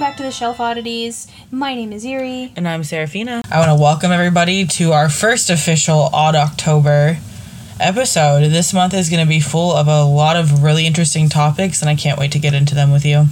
back to the Shelf Oddities. My name is Eerie. And I'm Sarraphina. I want to welcome everybody to our first official Odd October episode. This month is going to be full of a lot of really interesting topics, and I can't wait to get into them with you.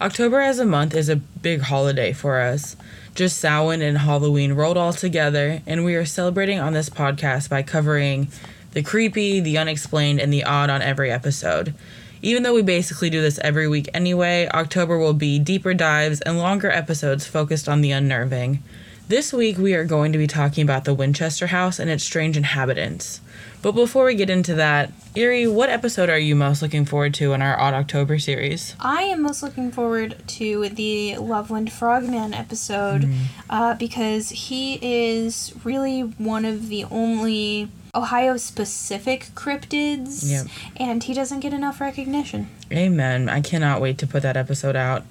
October as a month is a big holiday for us. Just Samhain and Halloween rolled all together, and we are celebrating on this podcast by covering the creepy, the unexplained, and the odd on every episode. Even though we basically do this every week anyway, October will be deeper dives and longer episodes focused on the unnerving. This week, we are going to be talking about the Winchester House and its strange inhabitants. But before we get into that, Eerie, what episode are you most looking forward to in our Odd October series? I am most looking forward to the Loveland Frogman episode mm. uh, because he is really one of the only Ohio specific cryptids, yep. and he doesn't get enough recognition. Amen. I cannot wait to put that episode out.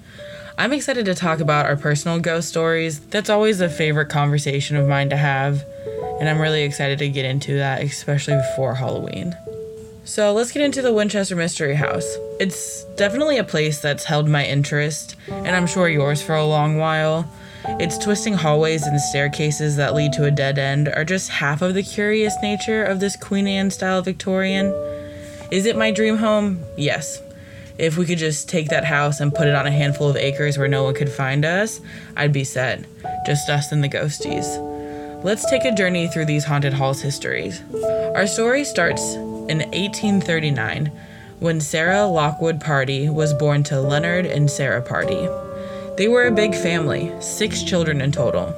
I'm excited to talk about our personal ghost stories. That's always a favorite conversation of mine to have, and I'm really excited to get into that, especially before Halloween. So let's get into the Winchester Mystery House. It's definitely a place that's held my interest, and I'm sure yours for a long while. Its twisting hallways and staircases that lead to a dead end are just half of the curious nature of this Queen Anne style Victorian. Is it my dream home? Yes. If we could just take that house and put it on a handful of acres where no one could find us, I'd be set. Just us and the ghosties. Let's take a journey through these haunted halls' histories. Our story starts in 1839 when Sarah Lockwood Pardee was born to Leonard and Sarah Pardee. They were a big family, six children in total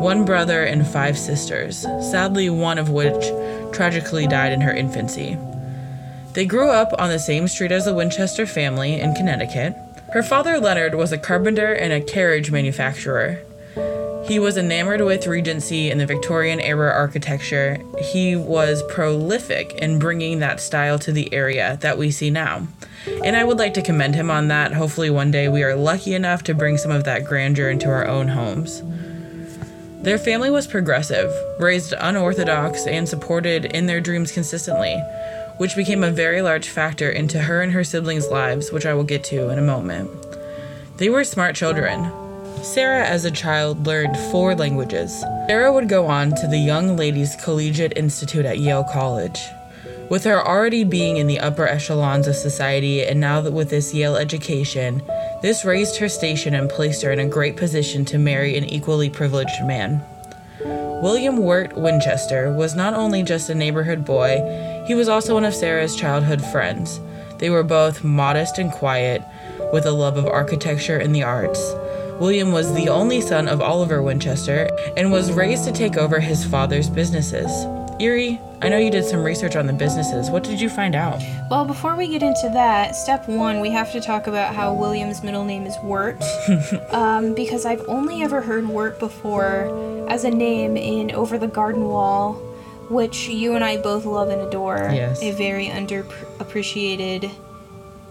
one brother and five sisters, sadly, one of which tragically died in her infancy. They grew up on the same street as the Winchester family in Connecticut. Her father, Leonard, was a carpenter and a carriage manufacturer. He was enamored with Regency and the Victorian era architecture. He was prolific in bringing that style to the area that we see now. And I would like to commend him on that. Hopefully, one day we are lucky enough to bring some of that grandeur into our own homes. Their family was progressive, raised unorthodox, and supported in their dreams consistently, which became a very large factor into her and her siblings' lives, which I will get to in a moment. They were smart children. Sarah, as a child, learned four languages. Sarah would go on to the Young Ladies Collegiate Institute at Yale College. With her already being in the upper echelons of society and now that with this Yale education, this raised her station and placed her in a great position to marry an equally privileged man. William Wirt Winchester was not only just a neighborhood boy, he was also one of Sarah's childhood friends. They were both modest and quiet, with a love of architecture and the arts. William was the only son of Oliver Winchester and was raised to take over his father's businesses. Erie, I know you did some research on the businesses. What did you find out? Well, before we get into that, step one, we have to talk about how William's middle name is Wirt. um, because I've only ever heard Wirt before as a name in Over the Garden Wall, which you and I both love and adore. Yes. A very underappreciated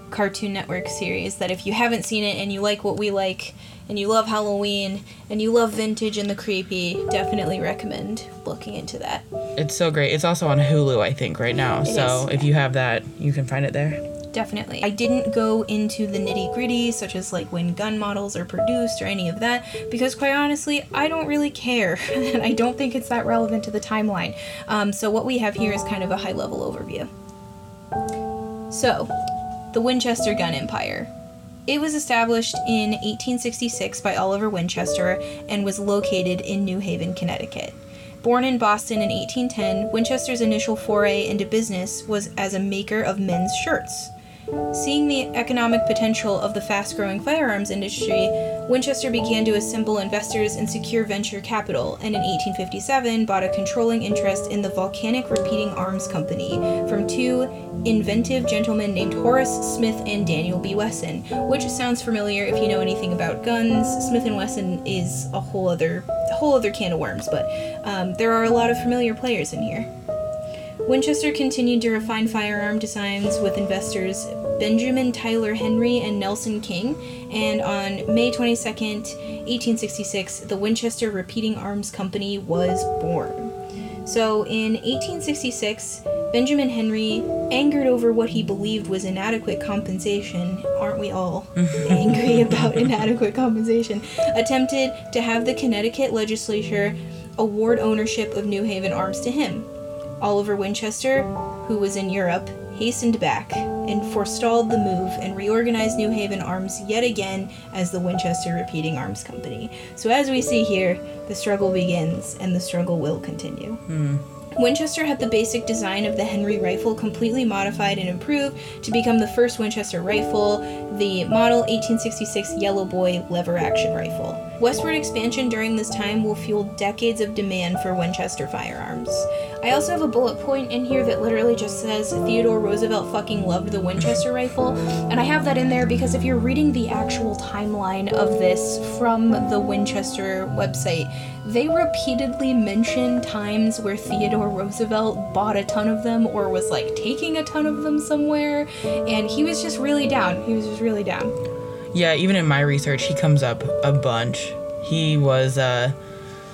Cartoon Network series that if you haven't seen it and you like what we like, and you love Halloween and you love vintage and the creepy, definitely recommend looking into that. It's so great. It's also on Hulu, I think, right now. It so is. if you have that, you can find it there. Definitely. I didn't go into the nitty gritty, such as like when gun models are produced or any of that, because quite honestly, I don't really care. and I don't think it's that relevant to the timeline. Um, so what we have here is kind of a high level overview. So, the Winchester Gun Empire. It was established in 1866 by Oliver Winchester and was located in New Haven, Connecticut. Born in Boston in 1810, Winchester's initial foray into business was as a maker of men's shirts. Seeing the economic potential of the fast growing firearms industry, Winchester began to assemble investors and secure venture capital, and in 1857 bought a controlling interest in the Volcanic Repeating Arms Company from two inventive gentlemen named Horace Smith and Daniel B. Wesson, which sounds familiar if you know anything about guns. Smith and Wesson is a whole other whole other can of worms, but um, there are a lot of familiar players in here. Winchester continued to refine firearm designs with investors Benjamin Tyler Henry and Nelson King, and on May 22, 1866, the Winchester Repeating Arms Company was born. So in 1866, Benjamin Henry, angered over what he believed was inadequate compensation, aren't we all angry about inadequate compensation, attempted to have the Connecticut legislature award ownership of New Haven arms to him. Oliver Winchester, who was in Europe, hastened back and forestalled the move and reorganized New Haven Arms yet again as the Winchester Repeating Arms Company. So, as we see here, the struggle begins and the struggle will continue. Hmm. Winchester had the basic design of the Henry rifle completely modified and improved to become the first Winchester rifle, the model 1866 Yellow Boy lever action rifle. Westward expansion during this time will fuel decades of demand for Winchester firearms. I also have a bullet point in here that literally just says Theodore Roosevelt fucking loved the Winchester rifle, and I have that in there because if you're reading the actual timeline of this from the Winchester website, they repeatedly mention times where Theodore Roosevelt bought a ton of them or was like taking a ton of them somewhere, and he was just really down. He was just really down. Yeah, even in my research, he comes up a bunch. He was uh,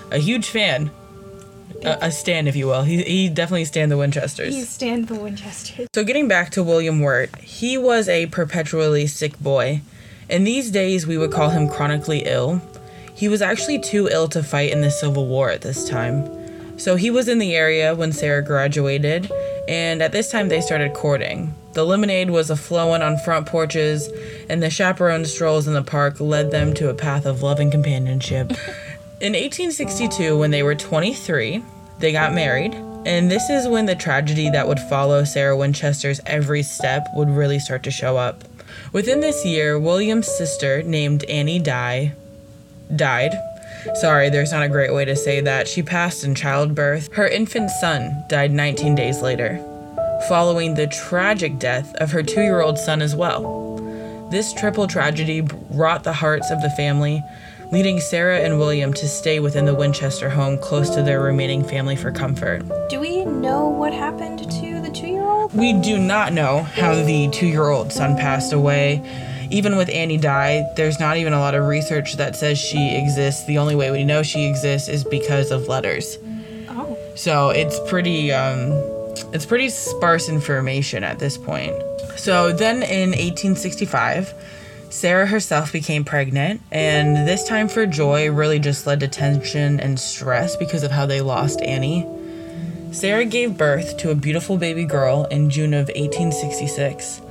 a huge fan, a, a stan, if you will. He, he definitely stand the Winchesters. He stand the Winchesters. So, getting back to William Wirt, he was a perpetually sick boy. In these days, we would call him chronically ill. He was actually too ill to fight in the Civil War at this time. So, he was in the area when Sarah graduated, and at this time, they started courting. The lemonade was a flowing on front porches, and the chaperone strolls in the park led them to a path of loving companionship. In 1862, when they were 23, they got married, and this is when the tragedy that would follow Sarah Winchester's every step would really start to show up. Within this year, William's sister, named Annie Dye, died. Sorry, there's not a great way to say that. She passed in childbirth. Her infant son died 19 days later, following the tragic death of her two year old son as well. This triple tragedy wrought the hearts of the family, leading Sarah and William to stay within the Winchester home close to their remaining family for comfort. Do we know what happened to the two year old? We do not know how the two year old son passed away. Even with Annie Dye, there's not even a lot of research that says she exists. The only way we know she exists is because of letters. Oh. So it's pretty um, it's pretty sparse information at this point. So then in 1865, Sarah herself became pregnant, and this time for Joy really just led to tension and stress because of how they lost Annie. Sarah gave birth to a beautiful baby girl in June of 1866,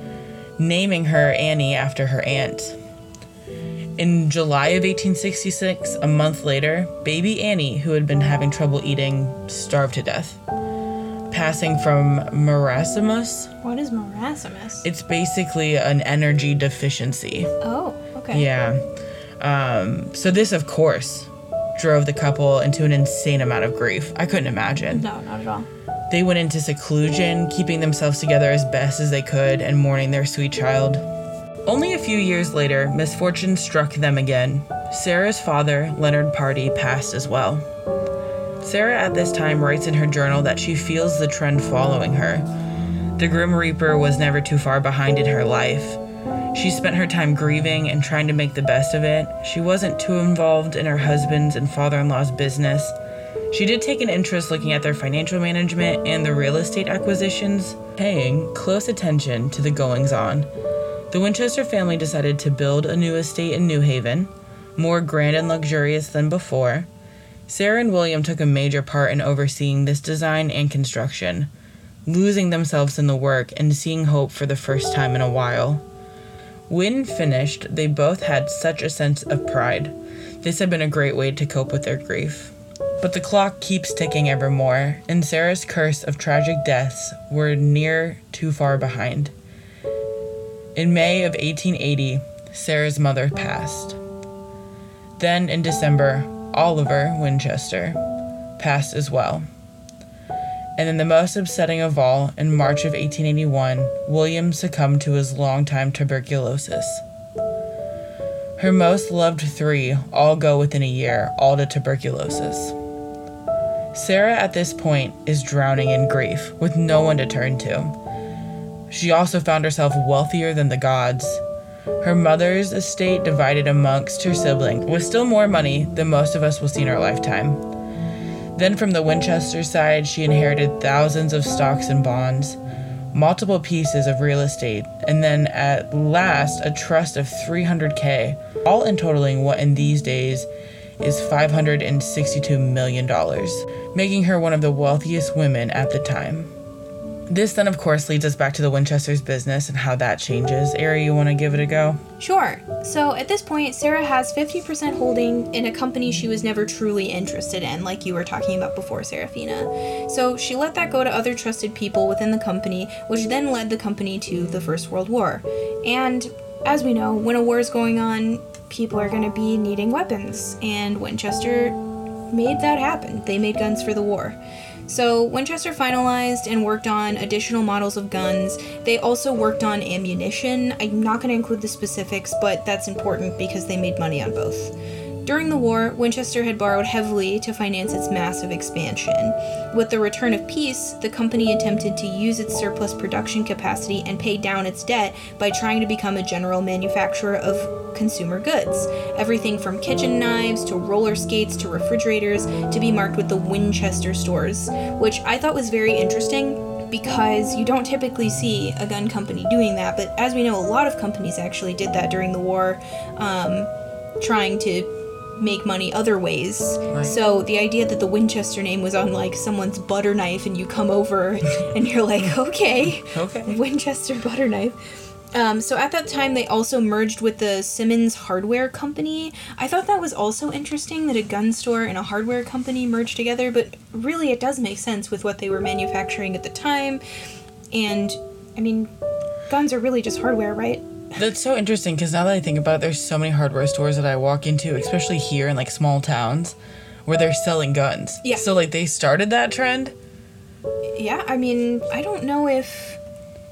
naming her Annie after her aunt. In July of 1866, a month later, baby Annie, who had been having trouble eating, starved to death, passing from marasmus. What is marasmus? It's basically an energy deficiency. oh, okay. Yeah. Um, so this, of course, drove the couple into an insane amount of grief. I couldn't imagine. No, not at all. They went into seclusion, keeping themselves together as best as they could and mourning their sweet child. Only a few years later, misfortune struck them again. Sarah's father, Leonard Pardee, passed as well. Sarah at this time writes in her journal that she feels the trend following her. The Grim Reaper was never too far behind in her life. She spent her time grieving and trying to make the best of it. She wasn't too involved in her husband's and father in law's business. She did take an interest looking at their financial management and the real estate acquisitions, paying close attention to the goings on. The Winchester family decided to build a new estate in New Haven, more grand and luxurious than before. Sarah and William took a major part in overseeing this design and construction, losing themselves in the work and seeing hope for the first time in a while. When finished, they both had such a sense of pride. This had been a great way to cope with their grief. But the clock keeps ticking ever more, and Sarah's curse of tragic deaths were near too far behind. In May of 1880, Sarah's mother passed. Then in December, Oliver Winchester passed as well. And then the most upsetting of all, in March of 1881, William succumbed to his long-time tuberculosis. Her most loved three all go within a year, all to tuberculosis. Sarah at this point is drowning in grief, with no one to turn to. She also found herself wealthier than the gods. Her mother's estate divided amongst her siblings, was still more money than most of us will see in our lifetime. Then from the Winchester side, she inherited thousands of stocks and bonds, multiple pieces of real estate, and then at last a trust of 300k, all in totaling what in these days is $562 million, making her one of the wealthiest women at the time. This then, of course, leads us back to the Winchester's business and how that changes. Ari, you want to give it a go? Sure. So at this point, Sarah has 50% holding in a company she was never truly interested in, like you were talking about before, Sarraphina. So she let that go to other trusted people within the company, which then led the company to the First World War. And as we know, when a war is going on, people are going to be needing weapons, and Winchester made that happen. They made guns for the war. So, Winchester finalized and worked on additional models of guns. They also worked on ammunition. I'm not going to include the specifics, but that's important because they made money on both. During the war, Winchester had borrowed heavily to finance its massive expansion. With the return of peace, the company attempted to use its surplus production capacity and pay down its debt by trying to become a general manufacturer of consumer goods. Everything from kitchen knives to roller skates to refrigerators to be marked with the Winchester stores, which I thought was very interesting because you don't typically see a gun company doing that, but as we know, a lot of companies actually did that during the war, um, trying to make money other ways. Right. So the idea that the Winchester name was on like someone's butter knife and you come over and you're like, okay, Okay. Winchester butter knife. Um, so at that time, they also merged with the Simmons Hardware Company. I thought that was also interesting that a gun store and a hardware company merged together, but really it does make sense with what they were manufacturing at the time. And I mean, guns are really just hardware, right? That's so interesting because now that I think about it, there's so many hardware stores that I walk into, especially here in like small towns, where they're selling guns. Yeah. So like they started that trend. Yeah, I mean, I don't know if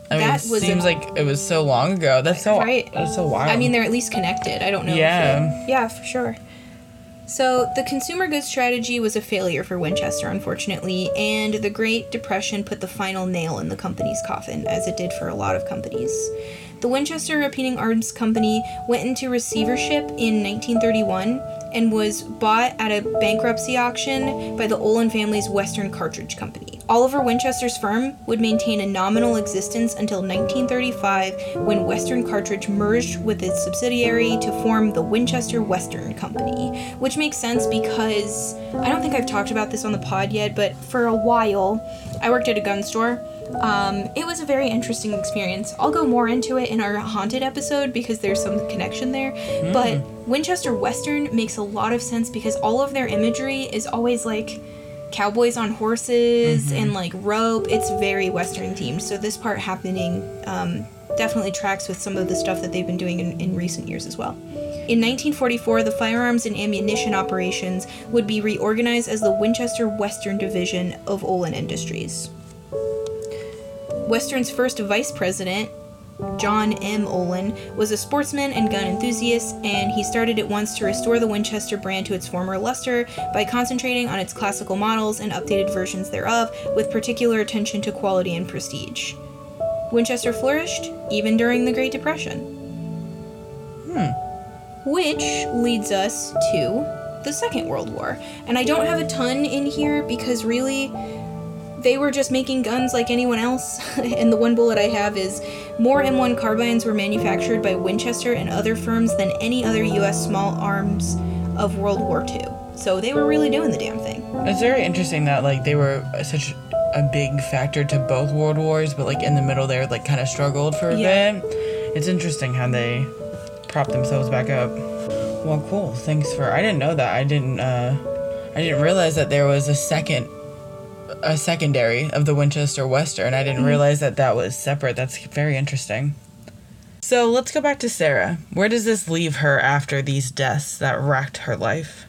I mean, That it was a- seems like it was so long ago. That's so Right. That's so wild. I mean, they're at least connected. I don't know. Yeah. it- yeah, for sure. So, the consumer goods strategy was a failure for Winchester, unfortunately, and the Great Depression put the final nail in the company's coffin, as it did for a lot of companies. The Winchester Repeating Arms Company went into receivership in 1931 and was bought at a bankruptcy auction by the Olin family's Western Cartridge Company. Oliver Winchester's firm would maintain a nominal existence until 1935 when Western Cartridge merged with its subsidiary to form the Winchester Western Company, which makes sense because I don't think I've talked about this on the pod yet, but for a while I worked at a gun store. Um, it was a very interesting experience. I'll go more into it in our haunted episode because there's some connection there. But Winchester Western makes a lot of sense because all of their imagery is always like cowboys on horses and like rope. It's very Western themed. So this part happening um, definitely tracks with some of the stuff that they've been doing in, in recent years as well. In 1944, the firearms and ammunition operations would be reorganized as the Winchester Western Division of Olin Industries. Western's first vice president, John M. Olin, was a sportsman and gun enthusiast, and he started at once to restore the Winchester brand to its former luster by concentrating on its classical models and updated versions thereof, with particular attention to quality and prestige. Winchester flourished even during the Great Depression. Hmm. Which leads us to the Second World War. And I don't have a ton in here because really they were just making guns like anyone else. and the one bullet I have is more M1 carbines were manufactured by Winchester and other firms than any other US small arms of World War II. So they were really doing the damn thing. it's very interesting that like they were such a big factor to both world wars, but like in the middle they like kind of struggled for a Yeah. bit. It's interesting how they prop themselves back up. Well, cool. Thanks for. I didn't know that. I didn't. uh I didn't realize that there was a second, a secondary of the Winchester Western. I didn't mm. realize that that was separate. That's very interesting. So let's go back to Sarah. Where does this leave her after these deaths that wrecked her life?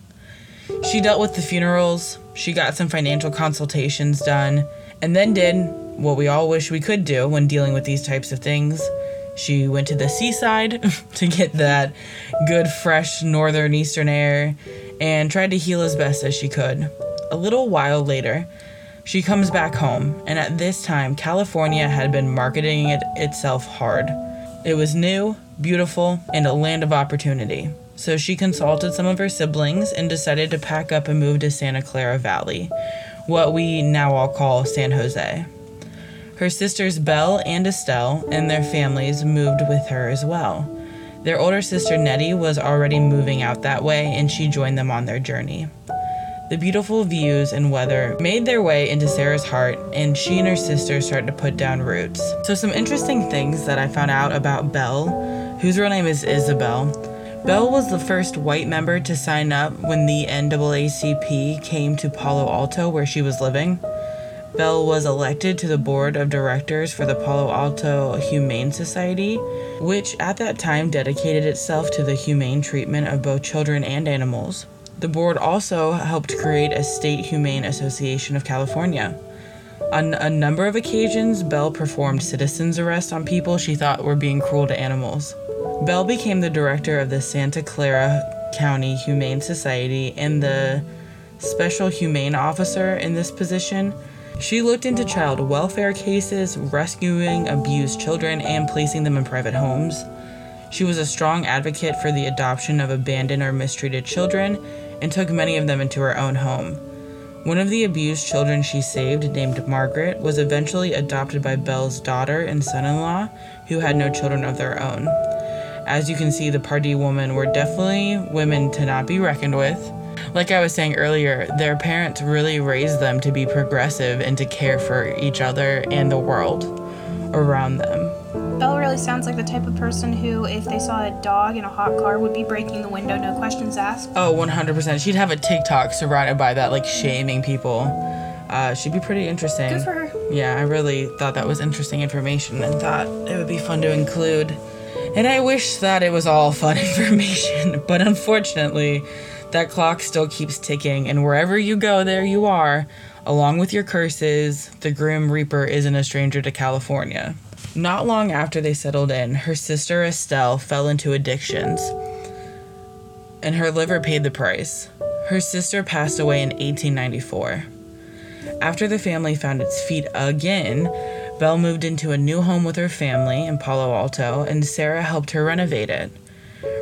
She dealt with the funerals, she got some financial consultations done, and then did what we all wish we could do when dealing with these types of things. She went to the seaside to get that good, fresh northern eastern air and tried to heal as best as she could. A little while later, she comes back home, and at this time, California had been marketing it itself hard. It was new, beautiful, and a land of opportunity. so she consulted some of her siblings and decided to pack up and move to Santa Clara Valley, what we now all call San Jose. Her sisters Belle and Estelle and their families moved with her as well. Their older sister Nettie was already moving out that way and she joined them on their journey. The beautiful views and weather made their way into Sarah's heart, and she and her sister started to put down roots. So, some interesting things that I found out about Belle, whose real name is Isabel. Belle was the first white member to sign up when the NAACP came to Palo Alto, where she was living. Belle was elected to the board of directors for the Palo Alto Humane Society, which at that time dedicated itself to the humane treatment of both children and animals. The board also helped create a state humane association of California. On a number of occasions, Belle performed citizens' arrests on people she thought were being cruel to animals. Belle became the director of the Santa Clara County Humane Society and the special humane officer in this position. She looked into child welfare cases, rescuing abused children, and placing them in private homes. She was a strong advocate for the adoption of abandoned or mistreated children and took many of them into her own home. One of the abused children she saved, named Margaret, was eventually adopted by Belle's daughter and son in law, who had no children of their own. As you can see, the Pardee women were definitely women to not be reckoned with. Like I was saying earlier, their parents really raised them to be progressive and to care for each other and the world around them. Belle really sounds like the type of person who, if they saw a dog in a hot car, would be breaking the window, no questions asked. Oh, 100%. She'd have a TikTok surrounded by that, like shaming people. Uh, she'd be pretty interesting. Good for her. Yeah, I really thought that was interesting information and thought it would be fun to include. And I wish that it was all fun information, but unfortunately, that clock still keeps ticking, and wherever you go, there you are. Along with your curses, the Grim Reaper isn't a stranger to California. Not long after they settled in, her sister Estelle fell into addictions, and her liver paid the price. Her sister passed away in 1894. After the family found its feet again, Belle moved into a new home with her family in Palo Alto, and Sarah helped her renovate it,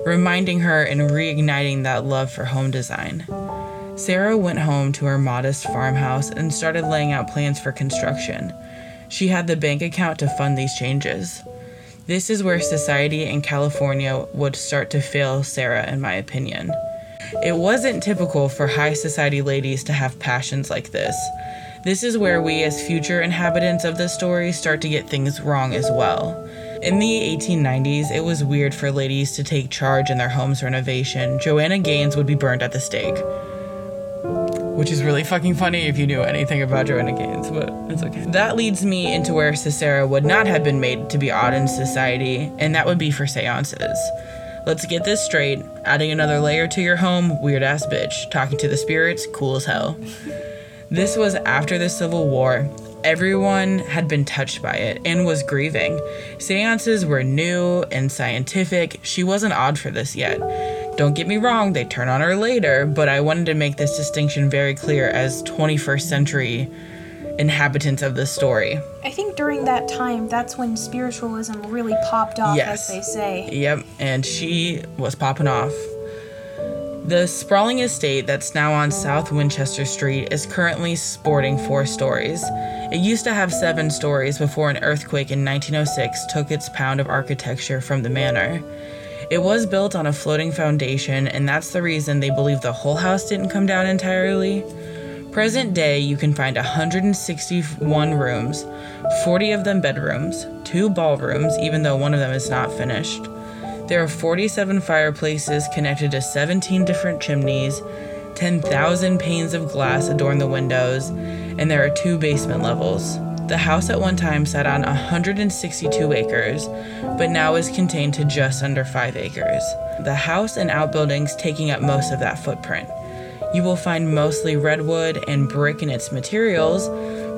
reminding her and reigniting that love for home design. Sarah went home to her modest farmhouse and started laying out plans for construction. She had the bank account to fund these changes. This is where society in California would start to fail Sarah, in my opinion. It wasn't typical for high society ladies to have passions like this. This is where we, as future inhabitants of the story, start to get things wrong as well. In the 1890s, it was weird for ladies to take charge in their home's renovation. Joanna Gaines would be burned at the stake which is really fucking funny if you knew anything about Joanna Gaines, but it's okay. That leads me into where Cicera would not have been made to be odd in society, and that would be for seances. Let's get this straight. Adding another layer to your home, weird ass bitch. Talking to the spirits, cool as hell. This was after the Civil War. Everyone had been touched by it and was grieving. Seances were new and scientific. She wasn't odd for this yet. Don't get me wrong, they turn on her later, but I wanted to make this distinction very clear as 21st century inhabitants of the story. I think during that time, that's when spiritualism really popped off, Yes. as they say. Yep, and she was popping off. The sprawling estate that's now on South Winchester Street is currently sporting four stories. It used to have seven stories before an earthquake in 1906 took its pound of architecture from the manor. It was built on a floating foundation, and that's the reason they believe the whole house didn't come down entirely. Present day, you can find 161 rooms, 40 of them bedrooms, two ballrooms, even though one of them is not finished. There are 47 fireplaces connected to 17 different chimneys, 10,000 panes of glass adorn the windows, and there are two basement levels. The house at one time sat on 162 acres, but now is contained to just under 5 acres. The house and outbuildings taking up most of that footprint. You will find mostly redwood and brick in its materials,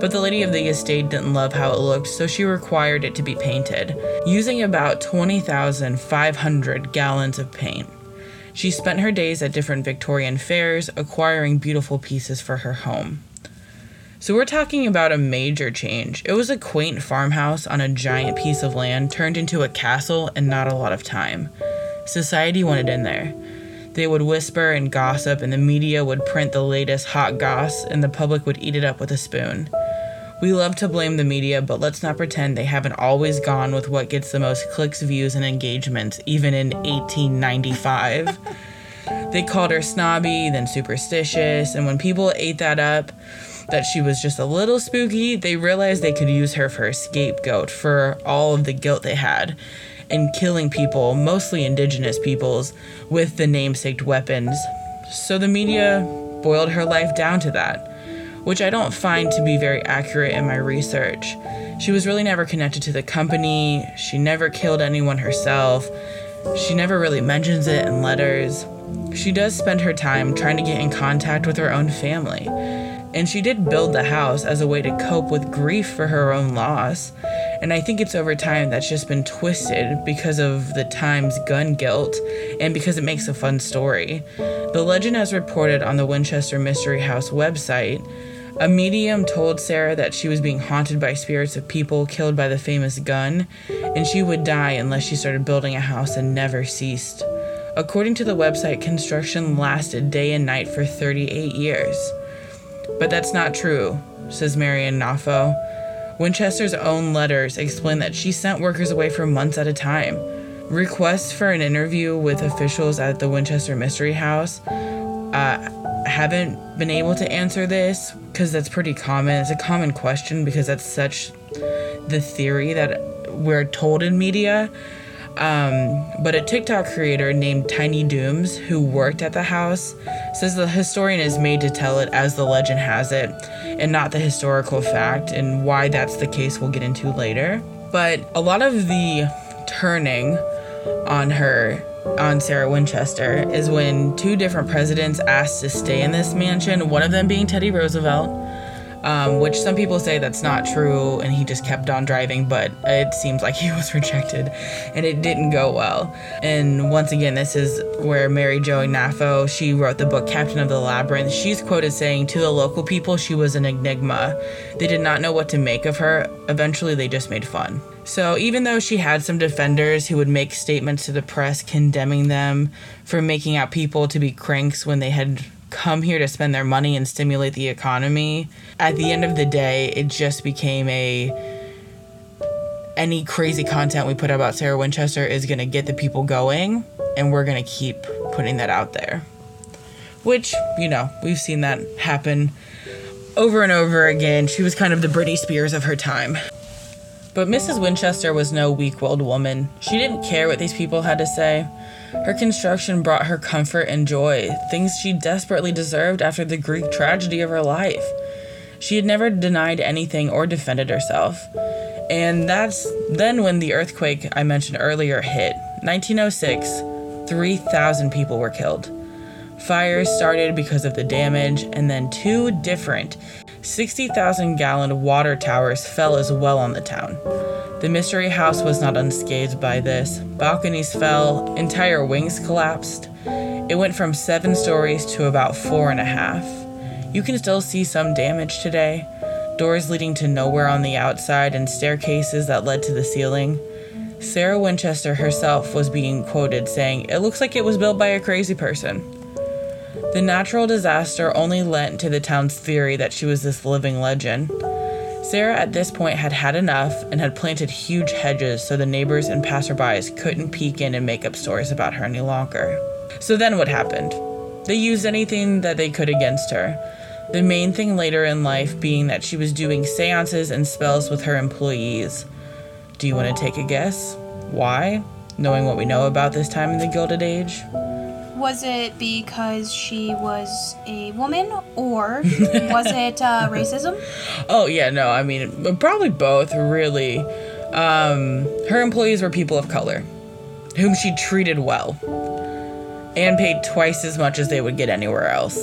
but the lady of the estate didn't love how it looked, so she required it to be painted, using about 20,500 gallons of paint. She spent her days at different Victorian fairs, acquiring beautiful pieces for her home. So, we're talking about a major change. It was a quaint farmhouse on a giant piece of land turned into a castle in not a lot of time. Society wanted in there. They would whisper and gossip, and the media would print the latest hot goss, and the public would eat it up with a spoon. We love to blame the media, but let's not pretend they haven't always gone with what gets the most clicks, views, and engagements, even in 1895. they called her snobby, then superstitious, and when people ate that up, that she was just a little spooky, they realized they could use her for a scapegoat for all of the guilt they had in killing people, mostly indigenous peoples, with the namesake weapons. So the media boiled her life down to that, which I don't find to be very accurate in my research. She was really never connected to the company, she never killed anyone herself, she never really mentions it in letters. She does spend her time trying to get in contact with her own family. And she did build the house as a way to cope with grief for her own loss. And I think it's over time that's just been twisted because of the Times gun guilt and because it makes a fun story. The legend, as reported on the Winchester Mystery House website, a medium told Sarah that she was being haunted by spirits of people killed by the famous gun, and she would die unless she started building a house and never ceased. According to the website, construction lasted day and night for 38 years. But that's not true, says Mary Ignoffo. Winchester's own letters explain that she sent workers away for months at a time. Requests for an interview with officials at the Winchester Mystery House uh, haven't been able to answer this because that's pretty common. It's a common question because that's such the theory that we're told in media. Um, but a TikTok creator named Tiny Dooms, who worked at the house, says the historian is made to tell it as the legend has it, and not the historical fact, and why that's the case we'll get into later. But a lot of the turning on her, on Sarah Winchester, is when two different presidents asked to stay in this mansion, one of them being Teddy Roosevelt um, which some people say that's not true and he just kept on driving, but it seems like he was rejected and it didn't go well. And once again, this is where Mary Jo Ignoffo, she wrote the book Captive of the Labyrinth. She's quoted saying, To the local people, she was an enigma. They did not know what to make of her. Eventually, they just made fun. So, even though she had some defenders who would make statements to the press condemning them for making out people to be cranks when they had come here to spend their money and stimulate the economy. At the end of the day, it just became a any crazy content we put out about Sarah Winchester is going to get the people going and we're going to keep putting that out there. Which, you know, we've seen that happen over and over again. She was kind of the Britney Spears of her time. But Mrs. Winchester was no weak willed woman. She didn't care what these people had to say. Her construction brought her comfort and joy, things she desperately deserved after the Greek tragedy of her life. She had never denied anything or defended herself. And that's then when the earthquake I mentioned earlier hit. 1906, 3,000 people were killed. Fires started because of the damage, and then two different 60,000 gallon water towers fell as well on the town. The mystery house was not unscathed by this. Balconies fell, entire wings collapsed. It went from seven stories to about four and a half. You can still see some damage today doors leading to nowhere on the outside and staircases that led to the ceiling. Sarah Winchester herself was being quoted saying, It looks like it was built by a crazy person. The natural disaster only lent to the town's theory that she was this living legend. Sarah at this point had had enough and had planted huge hedges so the neighbors and passerbys couldn't peek in and make up stories about her any longer. So then what happened? They used anything that they could against her. The main thing later in life being that she was doing seances and spells with her employees. Do you want to take a guess? Why? Knowing what we know about this time in the Gilded Age? Was it because she was a woman, or was it uh, racism? Oh yeah, no. I mean, probably both. Really, um, her employees were people of color, whom she treated well, and paid twice as much as they would get anywhere else.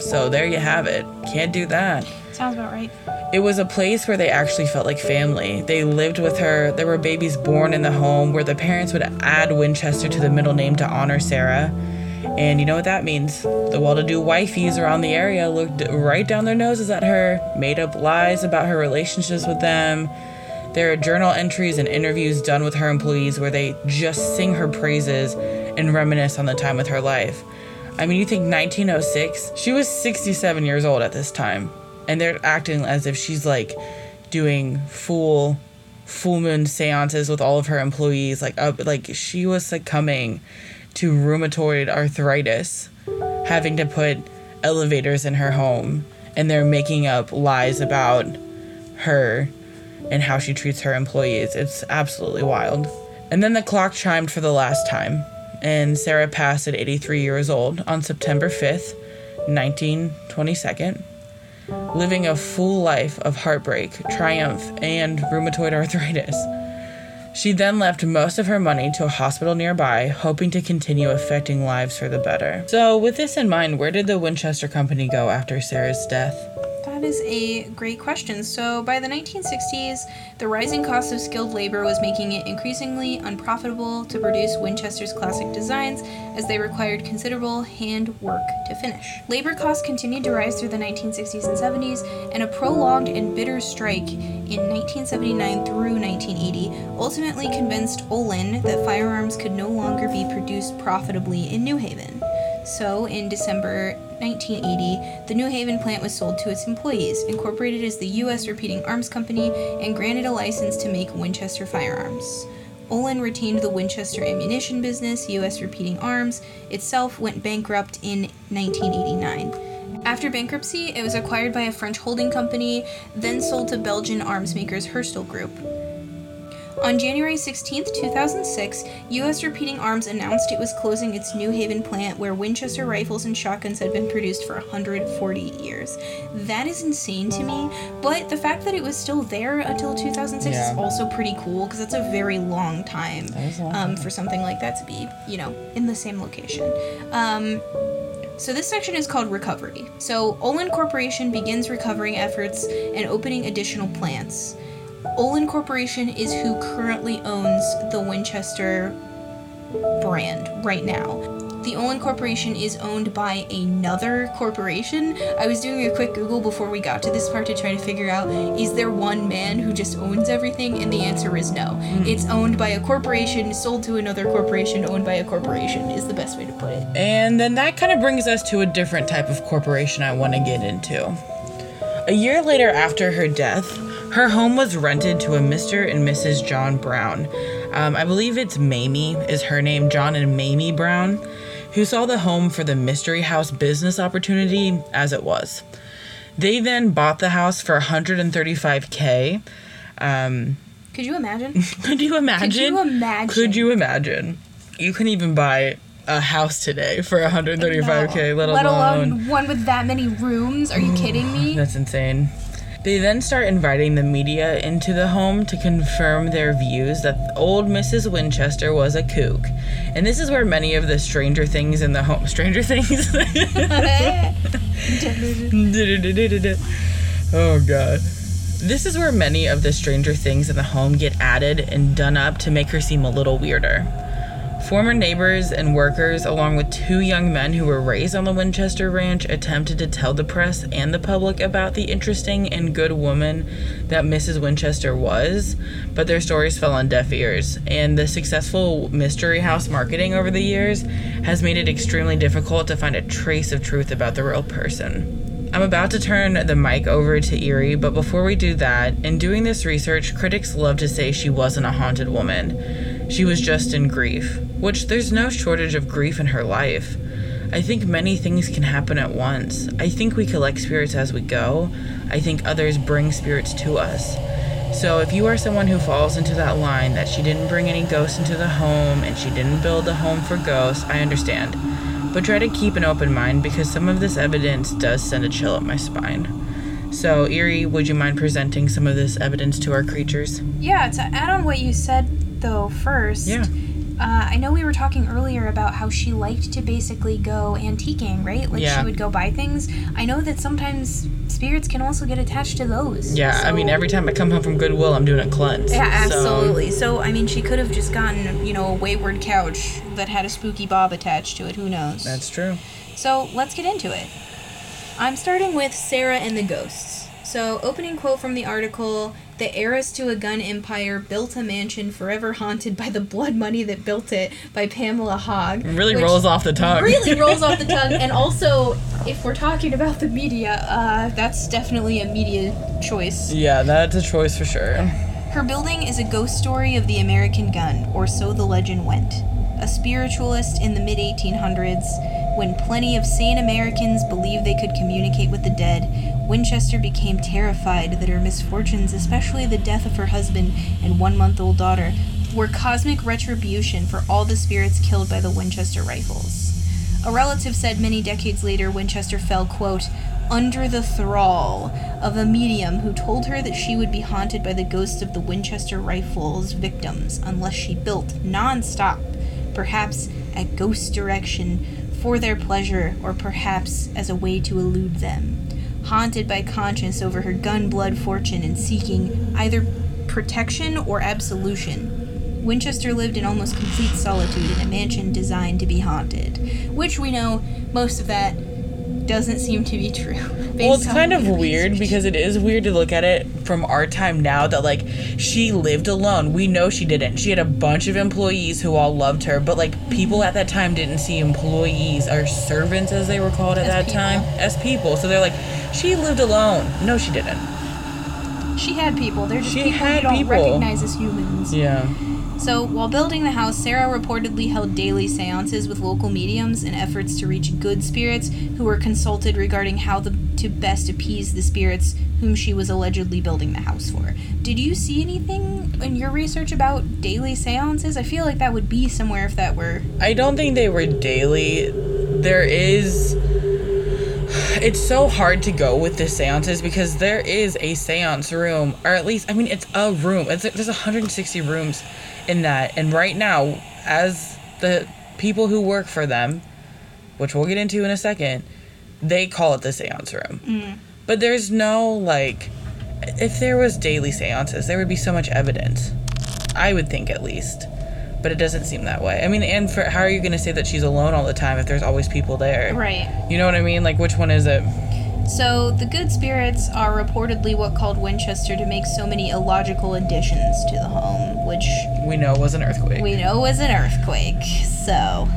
So there you have it. Can't do that. Sounds about right. It was a place where they actually felt like family. They lived with her. There were babies born in the home where the parents would add Winchester to the middle name to honor Sarah. And you know what that means? The well to do wifeys around the area looked right down their noses at her, made up lies about her relationships with them. There are journal entries and interviews done with her employees where they just sing her praises and reminisce on the time with her life. I mean, you think 1906? She was 67 years old at this time, and they're acting as if she's like doing full full moon seances with all of her employees. Like up like she was succumbing to rheumatoid arthritis having to put elevators in her home and they're making up lies about her and how she treats her employees. It's absolutely wild. And then the clock chimed for the last time and sarah passed at 83 years old on september 5th 1922 living a full life of heartbreak, triumph, and rheumatoid arthritis. She then left most of her money to a hospital nearby, hoping to continue affecting lives for the better. So, with this in mind, where did the Winchester Company go after Sarah's death? That is a great question. So, by the 1960s, the rising cost of skilled labor was making it increasingly unprofitable to produce Winchester's classic designs as they required considerable hand work to finish. Labor costs continued to rise through the 1960s and 70s, and a prolonged and bitter strike in 1979 through 1980 ultimately convinced Olin that firearms could no longer be produced profitably in New Haven. So, in December 1980, the New Haven plant was sold to its employees, incorporated as the U.S. Repeating Arms Company, and granted a license to make Winchester firearms. Olin retained the Winchester ammunition business, U.S. Repeating Arms, itself went bankrupt in 1989. After bankruptcy, it was acquired by a French holding company, then sold to Belgian arms makers Herstal Group. On January 16, 2006, U.S. Repeating Arms announced it was closing its New Haven plant where Winchester rifles and shotguns had been produced for 140 years. That is insane to me, but the fact that it was still there until 2006 Yeah. is also pretty cool because that's a very long time long um, for something like that to be, you know, in the same location. Um, so this section is called recovery. So Olin Corporation begins recovering efforts and opening additional plants. Olin Corporation is who currently owns the Winchester brand right now. The Olin Corporation is owned by another corporation. I was doing a quick Google before we got to this part to try to figure out is there one man who just owns everything? And the answer is no. Hmm. It's owned by a corporation, sold to another corporation, owned by a corporation, is the best way to put it. And then that kind of brings us to a different type of corporation I want to get into. A year later, after her death, her home was rented to a Mr. and Mrs. John Brown. Um, I believe it's Mamie, is her name, John and Mamie Brown, who saw the home for the Mystery House business opportunity as it was. They then bought the house for 135k. Um, Could you imagine? could you imagine? Could you imagine? Could you imagine? You can even buy a house today for 135k, let, Let alone. alone one with that many rooms. Are you kidding me? That's insane. They then start inviting the media into the home to confirm their views that old Mrs. Winchester was a kook. And this is where many of the Stranger Things in the home. Stranger Things? oh, God. This is where many of the Stranger Things in the home get added and done up to make her seem a little weirder. Former neighbors and workers, along with two young men who were raised on the Winchester Ranch, attempted to tell the press and the public about the interesting and good woman that Mrs. Winchester was, but their stories fell on deaf ears. And the successful Mystery House marketing over the years has made it extremely difficult to find a trace of truth about the real person. I'm about to turn the mic over to Eerie, but before we do that, in doing this research, critics love to say she wasn't a haunted woman. She was just in grief, which there's no shortage of grief in her life. I think many things can happen at once. I think we collect spirits as we go. I think others bring spirits to us. So if you are someone who falls into that line that she didn't bring any ghosts into the home and she didn't build a home for ghosts, I understand. But try to keep an open mind because some of this evidence does send a chill up my spine. So, Eerie, would you mind presenting some of this evidence to our creatures? Yeah, to add on what you said though first. Yeah. Uh, I know we were talking earlier about how she liked to basically go antiquing, right? Like Yeah. she would go buy things. I know that sometimes spirits can also get attached to those. Yeah, I mean, every time I come home from Goodwill, I'm doing a cleanse. Yeah, So- absolutely. So, I mean, she could have just gotten, you know, a wayward couch that had a spooky bob attached to it. Who knows? that's true. So let's get into it. I'm starting with Sarah and the Ghosts. So, opening quote from the article the heiress to a gun empire built a mansion forever haunted by the blood money that built it by Pamela Haag. Really rolls off the tongue. Really rolls off the tongue. And also, if we're talking about the media, uh, that's definitely a media choice. yeah, that's a choice for sure. Her building is a ghost story of the American gun, or so the legend went. A spiritualist in the mid 1800s, when plenty of sane Americans believed they could communicate with the dead, Winchester became terrified that her misfortunes, especially the death of her husband and one month old daughter, were cosmic retribution for all the spirits killed by the Winchester rifles. A relative said many decades later Winchester fell, quote, under the thrall of a medium who told her that she would be haunted by the ghosts of the Winchester rifles victims unless she built non-stop, perhaps at ghost direction for their pleasure or perhaps as a way to elude them. Haunted by conscience over her gun blood fortune and seeking either protection or absolution. Winchester lived in almost complete solitude in a mansion designed to be haunted, which we know most of that doesn't seem to be true. Well, it's kind of weird research. because it is weird to look at it from our time now that like she lived alone. We know she didn't. She had a bunch of employees who all loved her, but like people at that time didn't see employees or servants as they were called at As that people. time as people. So they're like, she lived alone. No, she didn't. she had people. They're just She people you had don't people. recognize as humans. Yeah. So, while building the house, Sarah reportedly held daily seances with local mediums in efforts to reach good spirits who were consulted regarding how the, to best appease the spirits whom she was allegedly building the house for. Did you see anything in your research about daily seances? I feel like that would be somewhere if that were. I don't think they were daily. There is. It's so hard to go with the seances because there is a seance room, or at least, I mean, it's a room. It's, there's 160 rooms in that. And right now, as the people who work for them, which we'll get into in a second, they call it the seance room. Mm-hmm. But there's no, like, if there was daily seances, there would be so much evidence. I would think at least. But it doesn't seem that way. I mean, and for how are you going to say that she's alone all the time if there's always people there? Right. You know what I mean? Like, which one is it? So, the good spirits are reportedly what called Winchester to make so many illogical additions to the home, which We know was an earthquake. we know was an earthquake. So,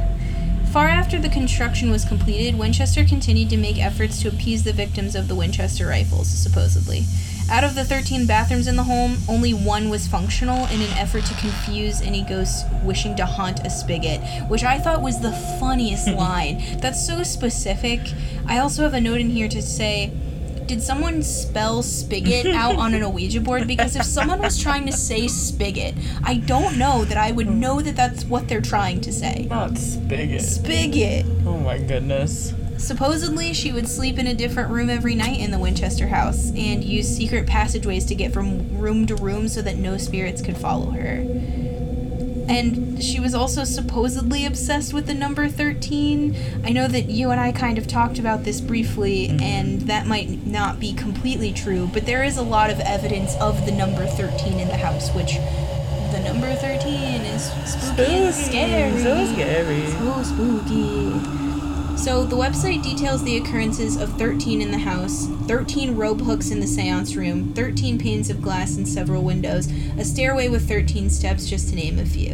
far after the construction was completed, Winchester continued to make efforts to appease the victims of the Winchester rifles, supposedly. Out of the 13 bathrooms in the home, only one was functional in an effort to confuse any ghosts wishing to haunt a spigot, which I thought was the funniest line. That's so specific. I also have a note in here to say, did someone spell spigot out on an Ouija board? Because if someone was trying to say spigot, I don't know that I would hmm. know that that's what they're trying to say. Not spigot. Spigot. Oh my goodness. Supposedly, she would sleep in a different room every night in the Winchester house and use secret passageways to get from room to room so that no spirits could follow her. And she was also supposedly obsessed with the number 13. I know that you and I kind of talked about this briefly, and that might not be completely true, but there is a lot of evidence of the number 13 in the house, which the number 13 is spooky and scary. So scary. So spooky. So the website details the occurrences of 13 in the house, 13 rope hooks in the seance room, 13 panes of glass in several windows, a stairway with 13 steps, just to name a few.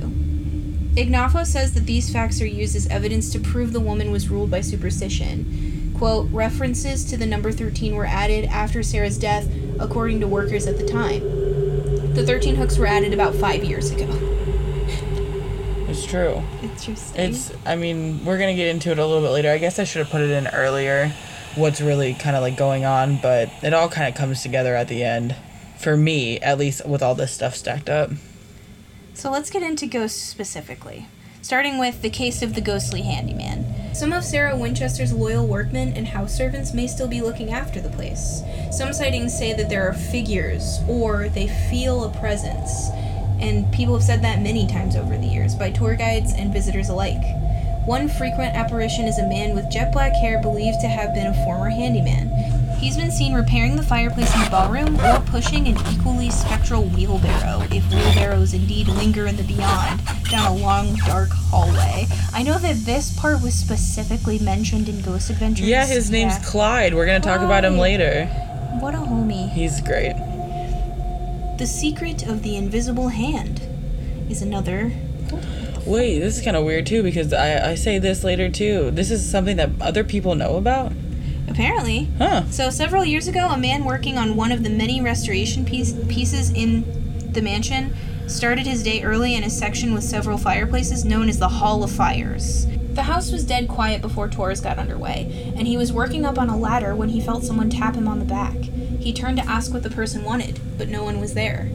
Ignoffo says that these facts are used as evidence to prove the woman was ruled by superstition. Quote, references to the number 13 were added after Sarah's death, according to workers at the time. The 13 hooks were added about five years ago. It's true. Interesting. It's, I mean, we're to get into it a little bit later. I guess I should have put it in earlier, what's really kind of like going on, but it all kind of comes together at the end. For me, at least with all this stuff stacked up. So let's get into ghosts specifically, starting with the case of the ghostly handyman. Some of Sarah Winchester's loyal workmen and house servants may still be looking after the place. Some sightings say that there are figures or they feel a presence, and people have said that many times over the years by tour guides and visitors alike. One frequent apparition is a man with jet black hair believed to have been a former handyman. He's been seen repairing the fireplace in the ballroom or pushing an equally spectral wheelbarrow, if wheelbarrows indeed linger in the beyond, down a long, dark hallway. I know that this part was specifically mentioned in Ghost Adventures. Yeah, his name's Yeah. Clyde. We're going to talk about him later. What a homie. He's great. The Secret of the Invisible Hand is another. Wait, this is kind of weird too because I, I say this later too. This is something that other people know about? Apparently. Huh. So, several years ago, a man working on one of the many restoration piece, pieces in the mansion started his day early in a section with several fireplaces known as the Hall of Fires. The house was dead quiet before tours got underway, and he was working up on a ladder when he felt someone tap him on the back. He turned to ask what the person wanted, but no one was there.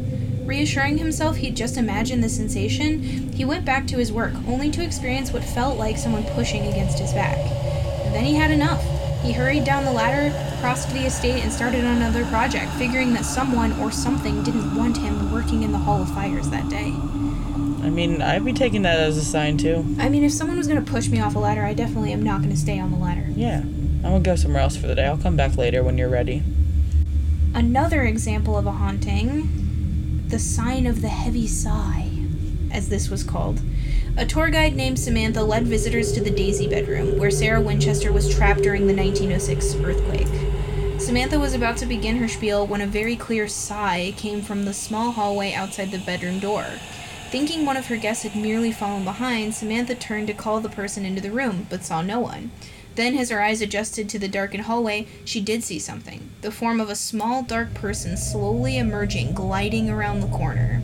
Reassuring himself he'd just imagined the sensation, he went back to his work, only to experience what felt like someone pushing against his back. And then he had enough. He hurried down the ladder, crossed the estate, and started on another project, figuring that someone or something didn't want him working in the Hall of Fires that day. I mean, I'd be taking that as a sign too. I mean, if someone was going to push me off a ladder, I definitely am not going to stay on the ladder. Yeah. I'm gonna go somewhere else for the day. I'll come back later when you're ready. Another example of a haunting the sign of the heavy sigh, as this was called. A tour guide named Samantha led visitors to the Daisy bedroom, where Sarah Winchester was trapped during the 1906 earthquake. Samantha was about to begin her spiel when a very clear sigh came from the small hallway outside the bedroom door. Thinking one of her guests had merely fallen behind, Samantha turned to call the person into the room, but saw no one. Then, as her eyes adjusted to the darkened hallway, she did see something the form of a small, dark person slowly emerging, gliding around the corner.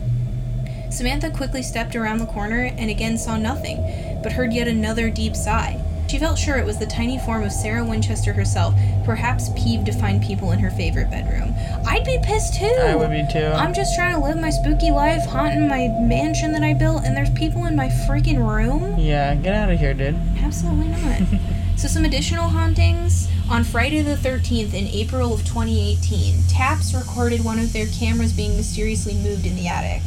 Samantha quickly stepped around the corner and again saw nothing, but heard yet another deep sigh. She felt sure it was the tiny form of Sarah Winchester herself, perhaps peeved to find people in her favorite bedroom. I'd be pissed too. I would be too. I'm just trying to live my spooky life, haunting my mansion that I built, and there's people in my freaking room? Yeah, get out of here, dude. Absolutely not. so, some additional hauntings. On Friday the 13th in April of 2018, TAPS recorded one of their cameras being mysteriously moved in the attic.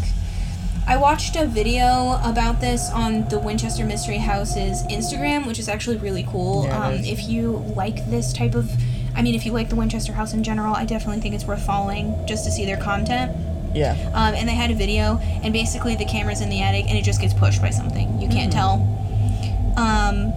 I watched a video about this on the Winchester Mystery House's Instagram, which is actually really cool. Yeah, um, if you like this type of, I mean, if you like the Winchester House in general, I definitely think it's worth following just to see their content. Yeah. Um, and they had a video, and basically the camera's in the attic, and it just gets pushed by something. You can't tell. Um,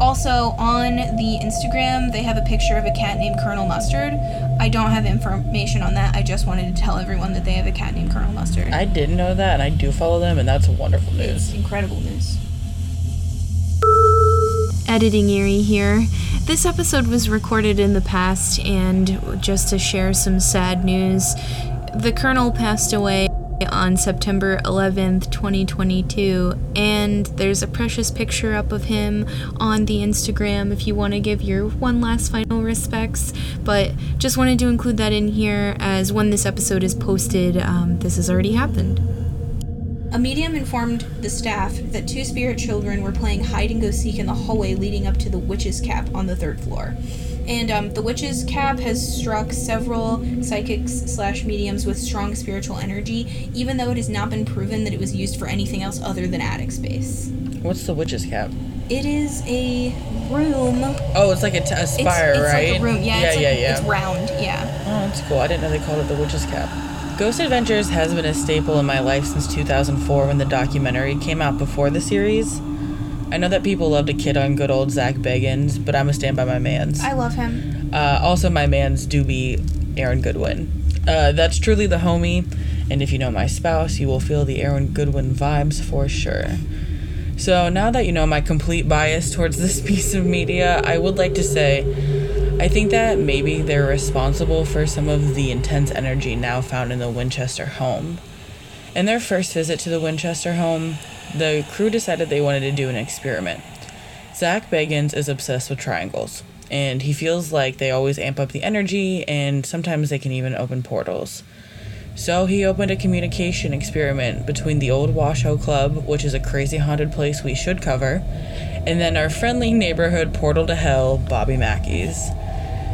also, on the Instagram, they have a picture of a cat named Colonel Mustard. I don't have information on that. I just wanted to tell everyone that they have a cat named Colonel Mustard. I didn't know that, and I do follow them, and that's wonderful It's news. incredible news. Editing Eerie here. This episode was recorded in the past, and just to share some sad news, the Colonel passed away on September 11th, 2022, and there's a precious picture up of him on the Instagram if you want to give your one last final respects. But just wanted to include that in here as when this episode is posted, um, this has already happened. A medium informed the staff that two spirit children were playing hide and go seek in the hallway leading up to the witch's cap on the third floor. And um, the witch's cap has struck several psychics slash mediums with strong spiritual energy, even though it has not been proven that it was used for anything else other than attic space. What's the witch's cap? It is a room. Oh, it's like a, t- a It's, spire, it's right? like a room. Yeah, yeah, it's like, yeah, yeah. It's round. Yeah. Oh, that's cool. I didn't know they called it the witch's cap. Ghost Adventures has been a staple in my life since 2004 when the documentary came out before the series. I know that people love to kid on good old Zach Bagans, but I'm a stand by my man's. I love him. Uh, also, my man's do be Aaron Goodwin. Uh, that's truly the homie, and if you know my spouse, you will feel the Aaron Goodwin vibes for sure. So, now that you know my complete bias towards this piece of media, I would like to say I think that maybe they're responsible for some of the intense energy now found in the Winchester home. In their first visit to the Winchester home, the crew decided they wanted to do an experiment. Zach Bagans is obsessed with triangles, and he feels like they always amp up the energy, and sometimes they can even open portals. So he opened a communication experiment between the old Washoe Club, which is a crazy haunted place we should cover, and then our friendly neighborhood portal to hell, Bobby Mackey's.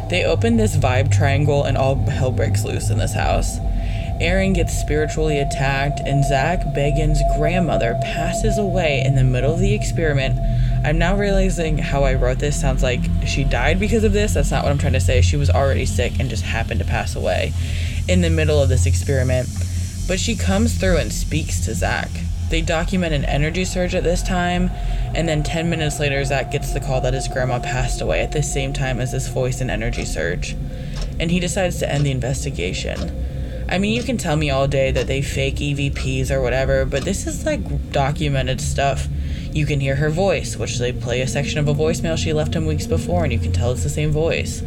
They opened this vibe triangle, and all hell breaks loose in this house. Aaron gets spiritually attacked, and Zach Bagans' grandmother passes away in the middle of the experiment. I'm now realizing how I wrote this sounds like she died because of this. That's not what I'm trying to say. She was already sick and just happened to pass away in the middle of this experiment. But she comes through and speaks to Zach. They document an energy surge at this time, and then 10 minutes later, Zach gets the call that his grandma passed away at the same time as this voice and energy surge. And he decides to end the investigation. I mean, you can tell me all day that they fake EVPs or whatever, but this is like documented stuff. You can hear her voice, which they play a section of a voicemail she left him weeks before, and you can tell it's the same voice.